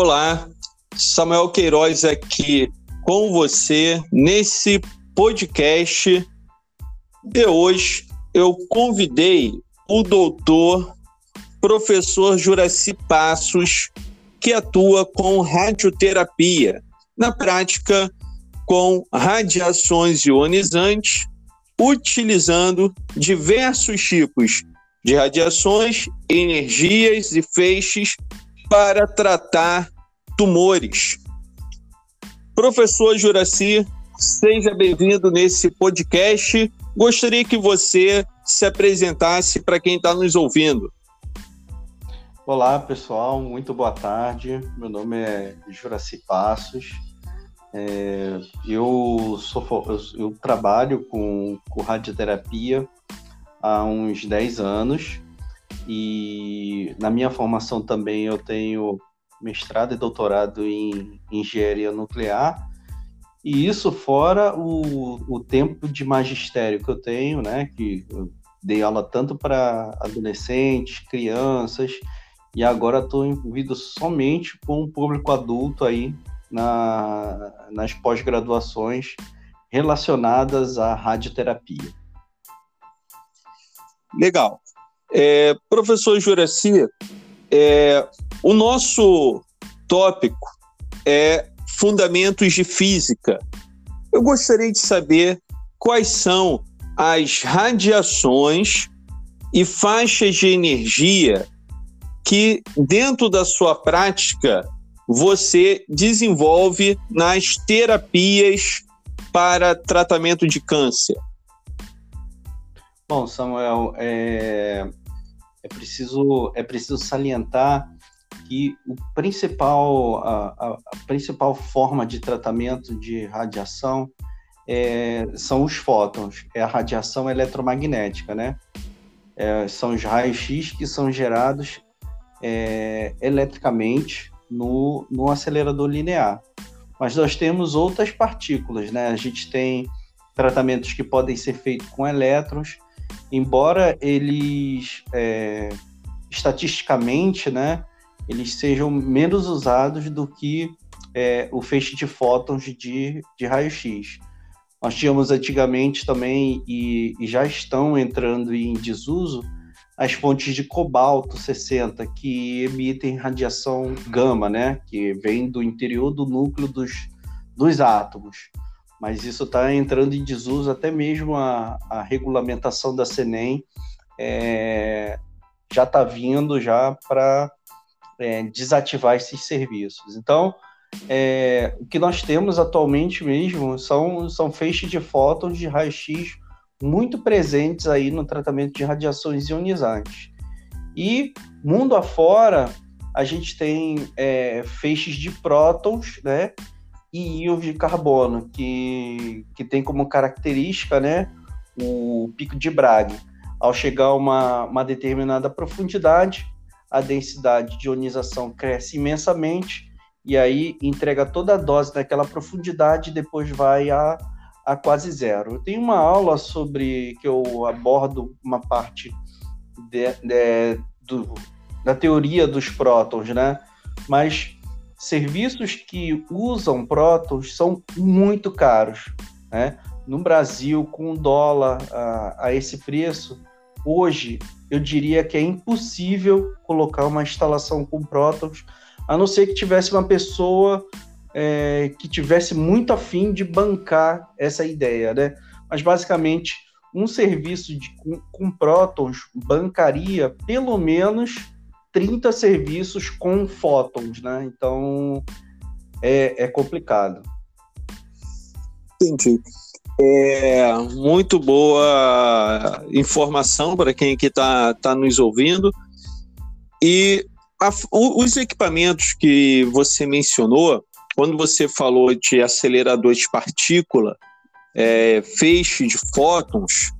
Olá, Samuel Queiroz aqui com você nesse podcast. E hoje eu convidei o doutor professor Juraci Passos, que atua com radioterapia, na prática com radiações ionizantes, utilizando diversos tipos de radiações, energias e feixes para tratar tumores. Professor Juraci, seja bem-vindo nesse podcast. Gostaria que você se apresentasse para quem está nos ouvindo. Olá, pessoal, muito boa tarde. Meu nome é Juraci Passos. É, eu, sou, eu, trabalho com, com radioterapia há uns 10 anos e na minha formação também eu tenho mestrado e doutorado em engenharia nuclear e isso fora o, o tempo de magistério que eu tenho, né, que eu dei aula tanto para adolescentes, crianças e agora estou envolvido somente com o público adulto aí na, nas pós-graduações relacionadas à radioterapia. Legal. É, professor Juraci, é, o nosso tópico é fundamentos de física. Eu gostaria de saber quais são as radiações e faixas de energia que, dentro da sua prática, você desenvolve nas terapias para tratamento de câncer. Bom, Samuel, é, é, preciso, é preciso salientar que o principal, a, a, principal forma de tratamento de radiação é, são os fótons, é a radiação eletromagnética, né? É, são os raios-x que são gerados é, eletricamente no, no acelerador linear. Mas nós temos outras partículas, né? A gente tem tratamentos que podem ser feitos com elétrons, embora eles é, estatisticamente, né, eles sejam menos usados do que é, o feixe de fótons de, de raio-x. Nós tínhamos antigamente também, e, e, já estão entrando em desuso, as fontes de cobalto 60, que emitem radiação gama, né, que vem do interior do núcleo dos, dos átomos mas isso está entrando em desuso, até mesmo a, a regulamentação da CENEM é, já está vindo já para é, desativar esses serviços. Então, é, o que nós temos atualmente mesmo são, são feixes de fótons de raio-x muito presentes aí no tratamento de radiações ionizantes. E, mundo afora, a gente tem é, feixes de prótons, né, e íons de carbono, que, que tem como característica né, o pico de Bragg. Ao chegar a uma, uma determinada profundidade, a densidade de ionização cresce imensamente e aí entrega toda a dose naquela profundidade e depois vai a, a quase zero. Tenho uma aula sobre que eu abordo uma parte de, de, do, da teoria dos prótons, né? Mas serviços que usam prótons são muito caros. Né? No Brasil, com o dólar a, a esse preço, hoje eu diria que é impossível colocar uma instalação com prótons, a não ser que tivesse uma pessoa é, que tivesse muito afim de bancar essa ideia, né? Mas basicamente um serviço de, com, com prótons bancaria pelo menos 30 serviços com fótons, né? Então é, é complicado. Entendi. É, muito boa informação para quem aqui está tá nos ouvindo. E a, os equipamentos que você mencionou, quando você falou de acelerador de partícula, é, feixe de fótons,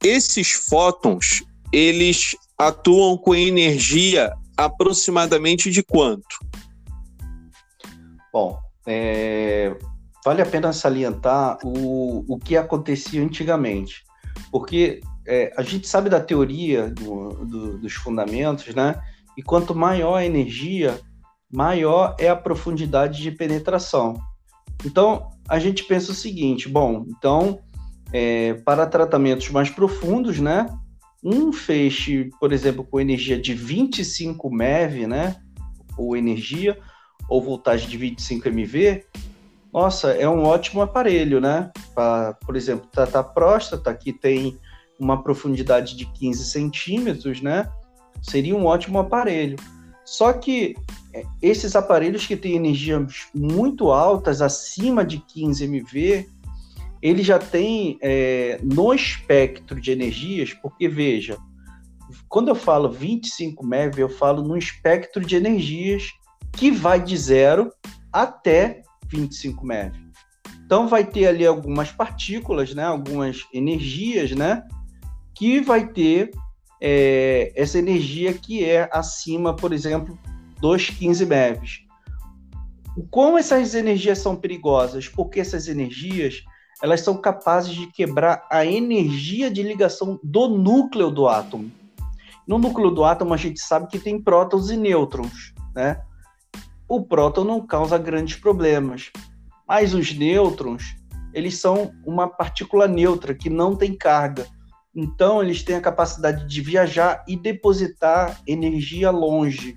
esses fótons, eles atuam com energia aproximadamente de quanto? Bom, é, vale a pena salientar o, o que acontecia antigamente, porque é, a gente sabe da teoria do, do, dos fundamentos, né? E quanto maior a energia, maior é a profundidade de penetração. Então, a gente pensa o seguinte: bom, então, é, para tratamentos mais profundos, né? Um feixe, por exemplo, com energia de 25 MeV, né? Ou energia, ou voltagem de 25 MV, nossa, é um ótimo aparelho, né? Pra, por exemplo, tratar próstata, que tem uma profundidade de 15 centímetros, né? Seria um ótimo aparelho. Só que é, esses aparelhos que têm energias muito altas, acima de 15 MV, ele já tem é, no espectro de energias, porque veja, quando eu falo 25 MeV, eu falo no espectro de energias que vai de zero até 25 MeV. Então vai ter ali algumas partículas, né, algumas energias, né, que vai ter é, essa energia que é acima, por exemplo, dos 15 MeVs. Como essas energias são perigosas? Porque essas energias elas são capazes de quebrar a energia de ligação do núcleo do átomo. No núcleo do átomo a gente sabe que tem prótons e nêutrons, né? O próton não causa grandes problemas, mas os nêutrons, eles são uma partícula neutra que não tem carga. Então, eles têm a capacidade de viajar e depositar energia longe.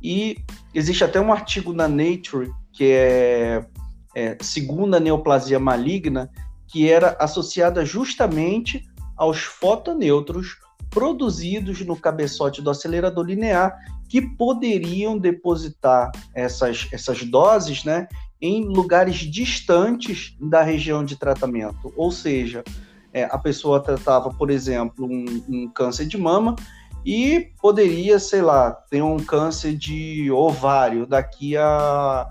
E existe até um artigo na Nature, que é, é segunda neoplasia maligna, que era associada justamente aos fotonêutros produzidos no cabeçote do acelerador linear que poderiam depositar essas, essas doses né, em lugares distantes da região de tratamento. Ou seja, é, a pessoa tratava, por exemplo, um, um, câncer de mama e poderia, sei lá, ter um câncer de ovário daqui a,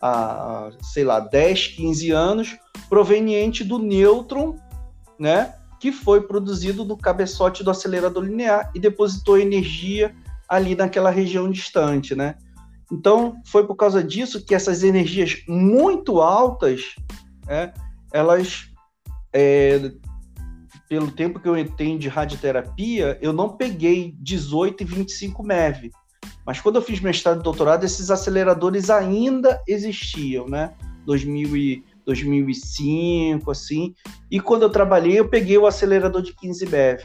a sei lá, 10, 15 anos, proveniente do nêutron, né? Que foi produzido no cabeçote do acelerador linear e depositou energia ali naquela região distante, né? Então, foi por causa disso que essas energias muito altas, né, elas é, pelo tempo que eu tenho de radioterapia, eu não peguei 18 e 25 MeV. Mas quando eu fiz mestrado e doutorado, esses aceleradores ainda existiam, né? 2000 e 2005, assim. E quando eu trabalhei, eu peguei o acelerador de 15 MeV.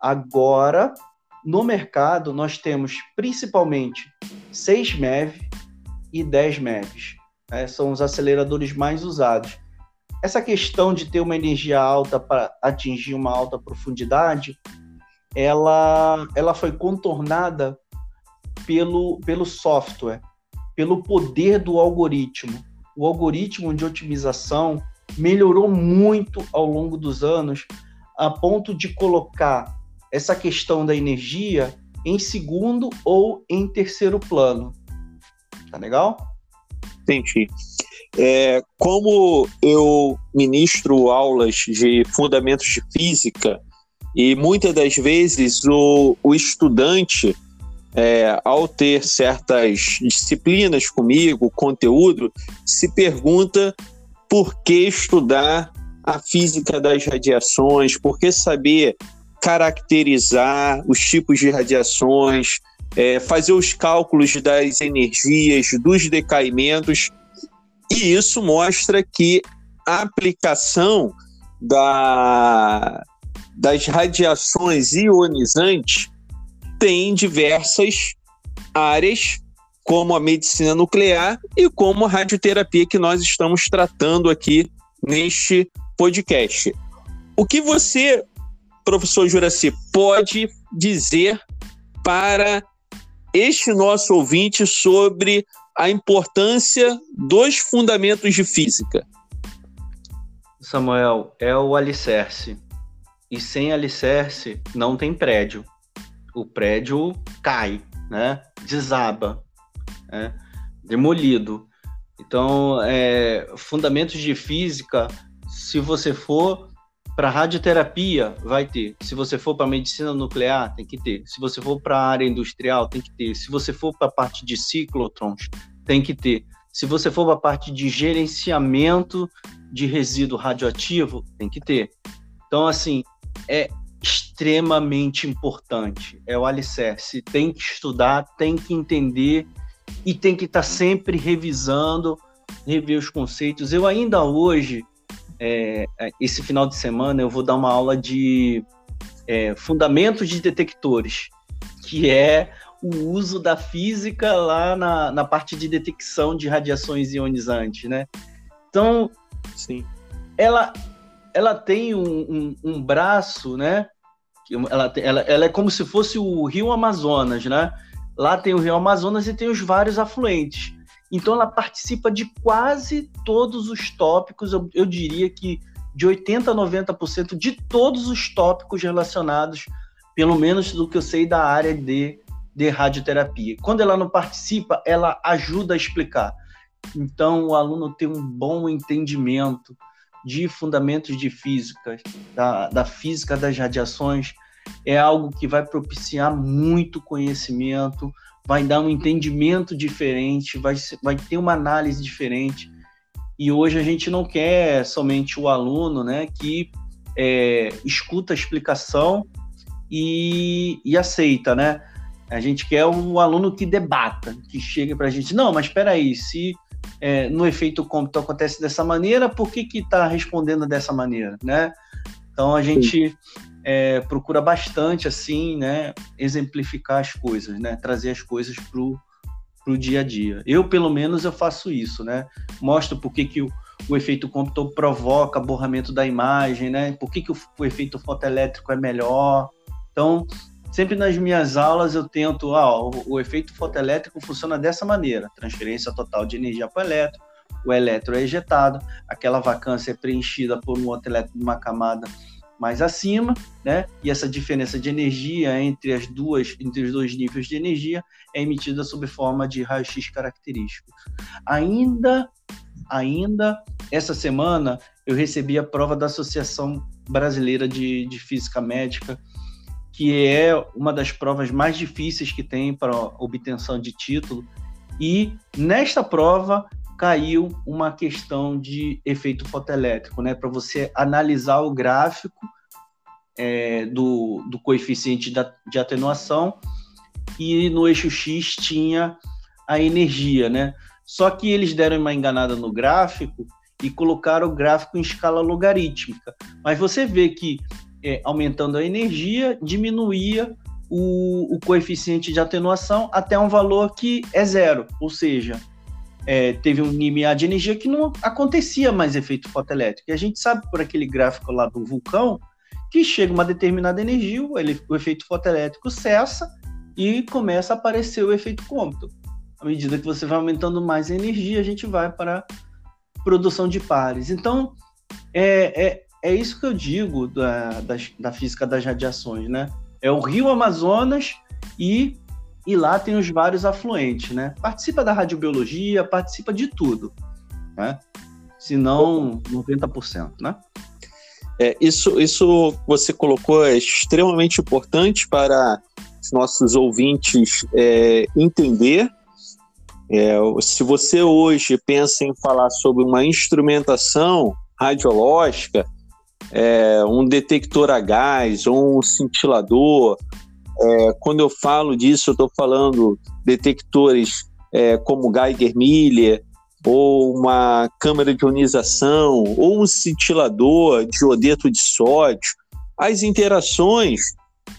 Agora, no mercado, nós temos principalmente 6 MeV e 10 MeVs. Né? São os aceleradores mais usados essa questão de ter uma energia alta para atingir uma alta profundidade, ela, ela foi contornada pelo, pelo software, pelo poder do algoritmo. O algoritmo de otimização melhorou muito ao longo dos anos, a ponto de colocar essa questão da energia em segundo ou em terceiro plano. Tá legal? Entendi. É, como eu ministro aulas de fundamentos de física, e muitas das vezes o, o estudante, é, ao ter certas disciplinas comigo, conteúdo, se pergunta por que estudar a física das radiações, por que saber caracterizar os tipos de radiações, é, fazer os cálculos das energias, dos decaimentos. E isso mostra que a aplicação da, das radiações ionizantes tem diversas áreas, como a medicina nuclear e como a radioterapia que nós estamos tratando aqui neste podcast. O que você, professor Juraci, pode dizer para este nosso ouvinte sobre a importância dos fundamentos de física? Samuel, é o alicerce. E sem alicerce não tem prédio. O prédio cai, né? desaba, né? demolido. Então, é, fundamentos de física, se você for para radioterapia, vai ter. Se você for para medicina nuclear, tem que ter. Se você for para a área industrial, tem que ter. Se você for para a parte de ciclotrons, tem que ter. Se você for para a parte de gerenciamento de resíduo radioativo, tem que ter. Então, assim, é extremamente importante. É o alicerce. Tem que estudar, tem que entender e tem que estar tá sempre revisando, rever os conceitos. Eu ainda hoje, é, esse final de semana, eu vou dar uma aula de é, fundamentos de detectores, que é o uso da física lá na, na parte de detecção de radiações ionizantes, né? Então, Sim. ela ela tem um, um, um braço, né? Ela, ela, ela é como se fosse o Rio Amazonas, né? Lá tem o Rio Amazonas e tem os vários afluentes. Então ela participa de quase todos os tópicos, eu, eu diria que de 80% a 90% de todos os tópicos relacionados, pelo menos do que eu sei da área de, de radioterapia. Quando ela não participa, ela ajuda a explicar. Então o aluno tem um bom entendimento de fundamentos de física, da, da física das radiações, é algo que vai propiciar muito conhecimento, vai dar um entendimento diferente, vai, vai ter uma análise diferente. E hoje a gente não quer somente o aluno né, que é, escuta a explicação e, e aceita, né? A gente quer um aluno que debata, que chegue para a gente, não, mas espera aí, se é, no efeito cômputo acontece dessa maneira, por que está respondendo dessa maneira, né? Então a gente é, procura bastante assim, né, exemplificar as coisas, né, trazer as coisas pro pro dia a dia. Eu pelo menos eu faço isso, né? Mostro por que, que o, o efeito cômputo provoca borramento da imagem, né? Por que, que o, o efeito fotoelétrico é melhor. Então, sempre nas minhas aulas eu tento, ah, o, o efeito fotoelétrico funciona dessa maneira: transferência total de energia para o elétron, o elétron é ejetado, aquela vacância é preenchida por um outro elétron de uma camada mais acima, né? E essa diferença de energia entre as duas, entre os dois níveis de energia, é emitida sob forma de raio-x característico. Ainda, ainda essa semana eu recebi a prova da Associação Brasileira de, de Física Médica, que é uma das provas mais difíceis que tem para obtenção de título. E nesta prova caiu uma questão de efeito fotoelétrico, né? Para você analisar o gráfico é, do, do coeficiente de atenuação e no eixo X tinha a energia, né? Só que eles deram uma enganada no gráfico e colocaram o gráfico em escala logarítmica. Mas você vê que é, aumentando a energia, diminuía o, o, coeficiente de atenuação até um valor que é zero, ou seja, é, teve um limiar de energia que não acontecia mais efeito fotoelétrico. E a gente sabe por aquele gráfico lá do vulcão que chega uma determinada energia, ele, o efeito fotoelétrico cessa e começa a aparecer o efeito cômputo. À medida que você vai aumentando mais a energia, a gente vai para produção de pares. Então, é, é, é isso que eu digo da, da, da física das radiações, né? É o rio Amazonas e e lá tem os vários afluentes, né? Participa da radiobiologia, participa de tudo, né? Se não 90%, né? É, isso, isso você colocou é extremamente importante para os nossos ouvintes é, entender. É, se você hoje pensa em falar sobre uma instrumentação radiológica, é, um detector a gás ou um cintilador, é, quando eu falo disso, eu estou falando detectores é, como Geiger Miller, ou uma câmara de ionização, ou um cintilador de iodeto de sódio. As interações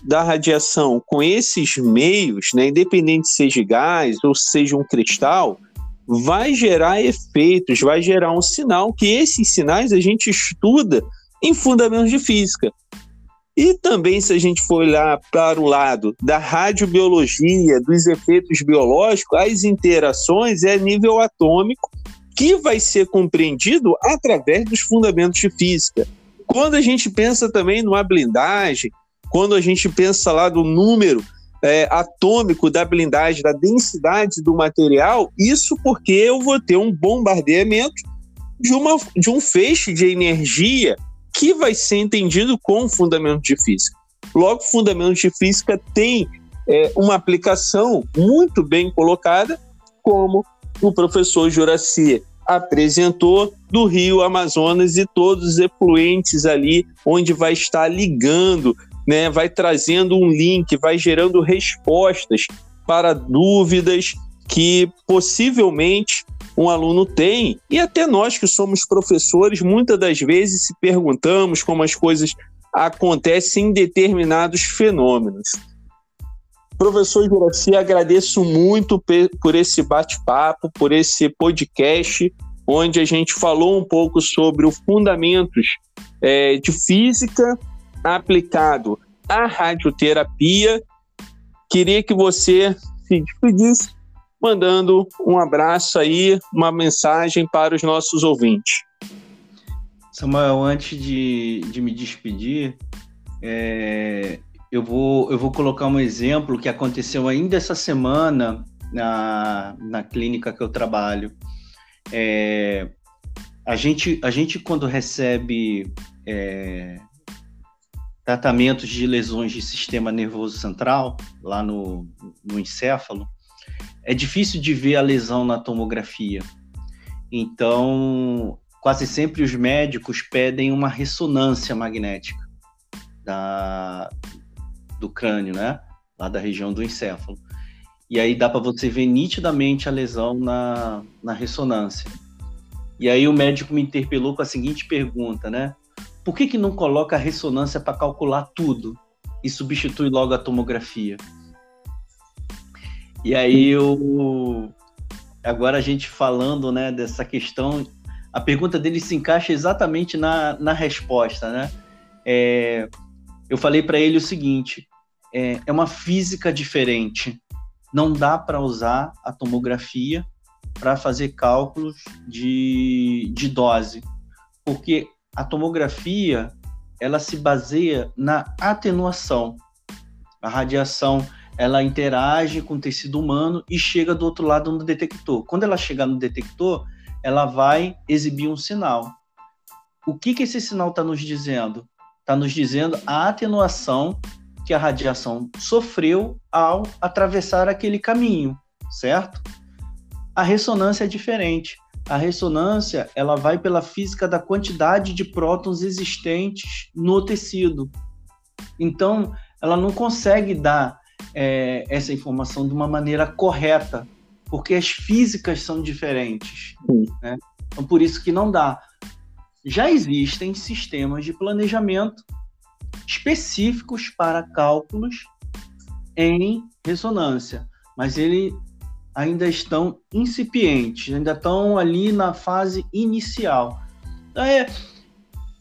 da radiação com esses meios, né, independente seja gás ou seja um cristal, vai gerar efeitos, vai gerar um sinal que esses sinais a gente estuda em fundamentos de física. E também, se a gente for olhar para o lado da radiobiologia, dos efeitos biológicos, as interações é nível atômico, que vai ser compreendido através dos fundamentos de física. Quando a gente pensa também numa blindagem, quando a gente pensa lá do número é, atômico da blindagem, da densidade do material, isso porque eu vou ter um bombardeamento de, uma, de um feixe de energia que vai ser entendido com fundamento de física. Logo, fundamento de física tem é, uma aplicação muito bem colocada, como o professor Juraci apresentou do Rio Amazonas e todos os efluentes ali, onde vai estar ligando, né, vai trazendo um link, vai gerando respostas para dúvidas que possivelmente um aluno tem, e até nós que somos professores, muitas das vezes se perguntamos como as coisas acontecem em determinados fenômenos. Professor Juraci, agradeço muito por esse bate-papo, por esse podcast, onde a gente falou um pouco sobre os fundamentos é, de física aplicado à radioterapia. Queria que você se despedisse mandando um abraço aí, uma mensagem para os nossos ouvintes. Samuel, antes de, de me despedir, é, eu, vou, eu vou colocar um exemplo que aconteceu ainda essa semana na, na clínica que eu trabalho. É, a, gente, a gente, quando recebe é, tratamentos de lesões de sistema nervoso central, lá no, no encéfalo, é difícil de ver a lesão na tomografia. Então, quase sempre os médicos pedem uma ressonância magnética da, do crânio, né? Lá da região do encéfalo. E aí dá para você ver nitidamente a lesão na, na ressonância. E aí o médico me interpelou com a seguinte pergunta, né? Por que, que não coloca a ressonância para calcular tudo e substitui logo a tomografia? E aí eu agora a gente falando, né, dessa questão, a pergunta dele se encaixa exatamente na, na resposta, né? É, eu falei para ele o seguinte: é, é uma física diferente. Não dá para usar a tomografia para fazer cálculos de, de dose, porque a tomografia ela se baseia na atenuação. A radiação ela interage com o tecido humano e chega do outro lado no detector. Quando ela chegar no detector, ela vai exibir um sinal. O que, que esse sinal está nos dizendo? Está nos dizendo a atenuação que a radiação sofreu ao atravessar aquele caminho, certo? A ressonância é diferente. A ressonância ela vai pela física da quantidade de prótons existentes no tecido. Então, ela não consegue dar é, essa informação de uma maneira correta, porque as físicas são diferentes. Né? Então, por isso que não dá. Já existem sistemas de planejamento específicos para cálculos em ressonância, mas ele ainda estão incipientes, ainda estão ali na fase inicial. Então é,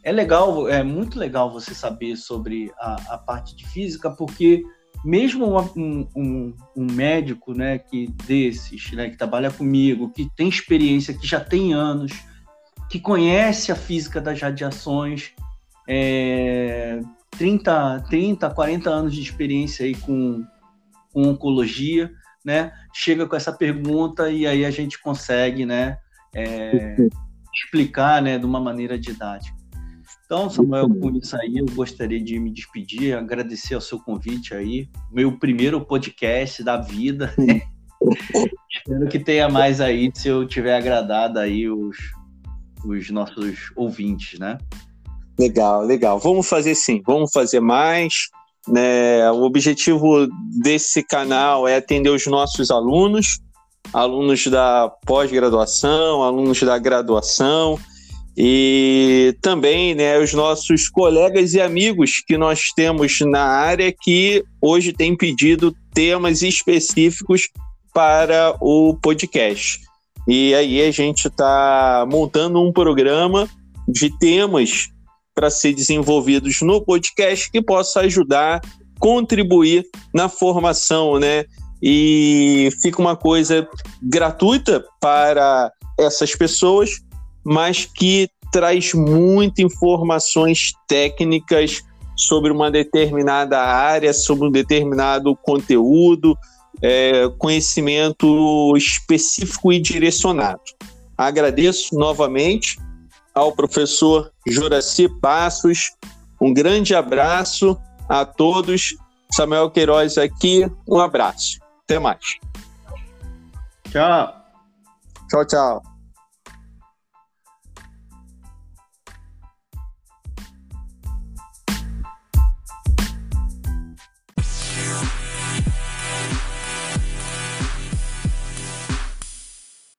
é legal, é muito legal você saber sobre a, a parte de física, porque mesmo um, um, um, médico, né, que desses, né, que trabalha comigo, que tem experiência, que já tem anos, que conhece a física das radiações, é, 30, 30, 40 anos de experiência aí com, com oncologia, né, chega com essa pergunta e aí a gente consegue, né, é, explicar, né, de uma maneira didática. Então, Samuel, com isso aí, eu gostaria de me despedir, agradecer ao seu convite aí, meu primeiro podcast da vida. Espero que tenha mais aí, se eu tiver agradado aí os, os nossos ouvintes, né? Legal, legal. Vamos fazer sim, vamos fazer mais. Né? O objetivo desse canal é atender os nossos alunos, alunos da pós-graduação, alunos da graduação, e também né, os nossos colegas e amigos que nós temos na área que hoje têm pedido temas específicos para o podcast. E aí a gente está montando um programa de temas para ser desenvolvidos no podcast que possa ajudar, contribuir na formação, né? E fica uma coisa gratuita para essas pessoas mas que traz muitas informações técnicas sobre uma determinada área, sobre um determinado conteúdo, é, conhecimento específico e direcionado. Agradeço novamente ao professor Juraci Passos, um grande abraço a todos. Samuel Queiroz aqui, um abraço. Até mais. Tchau. Tchau, tchau.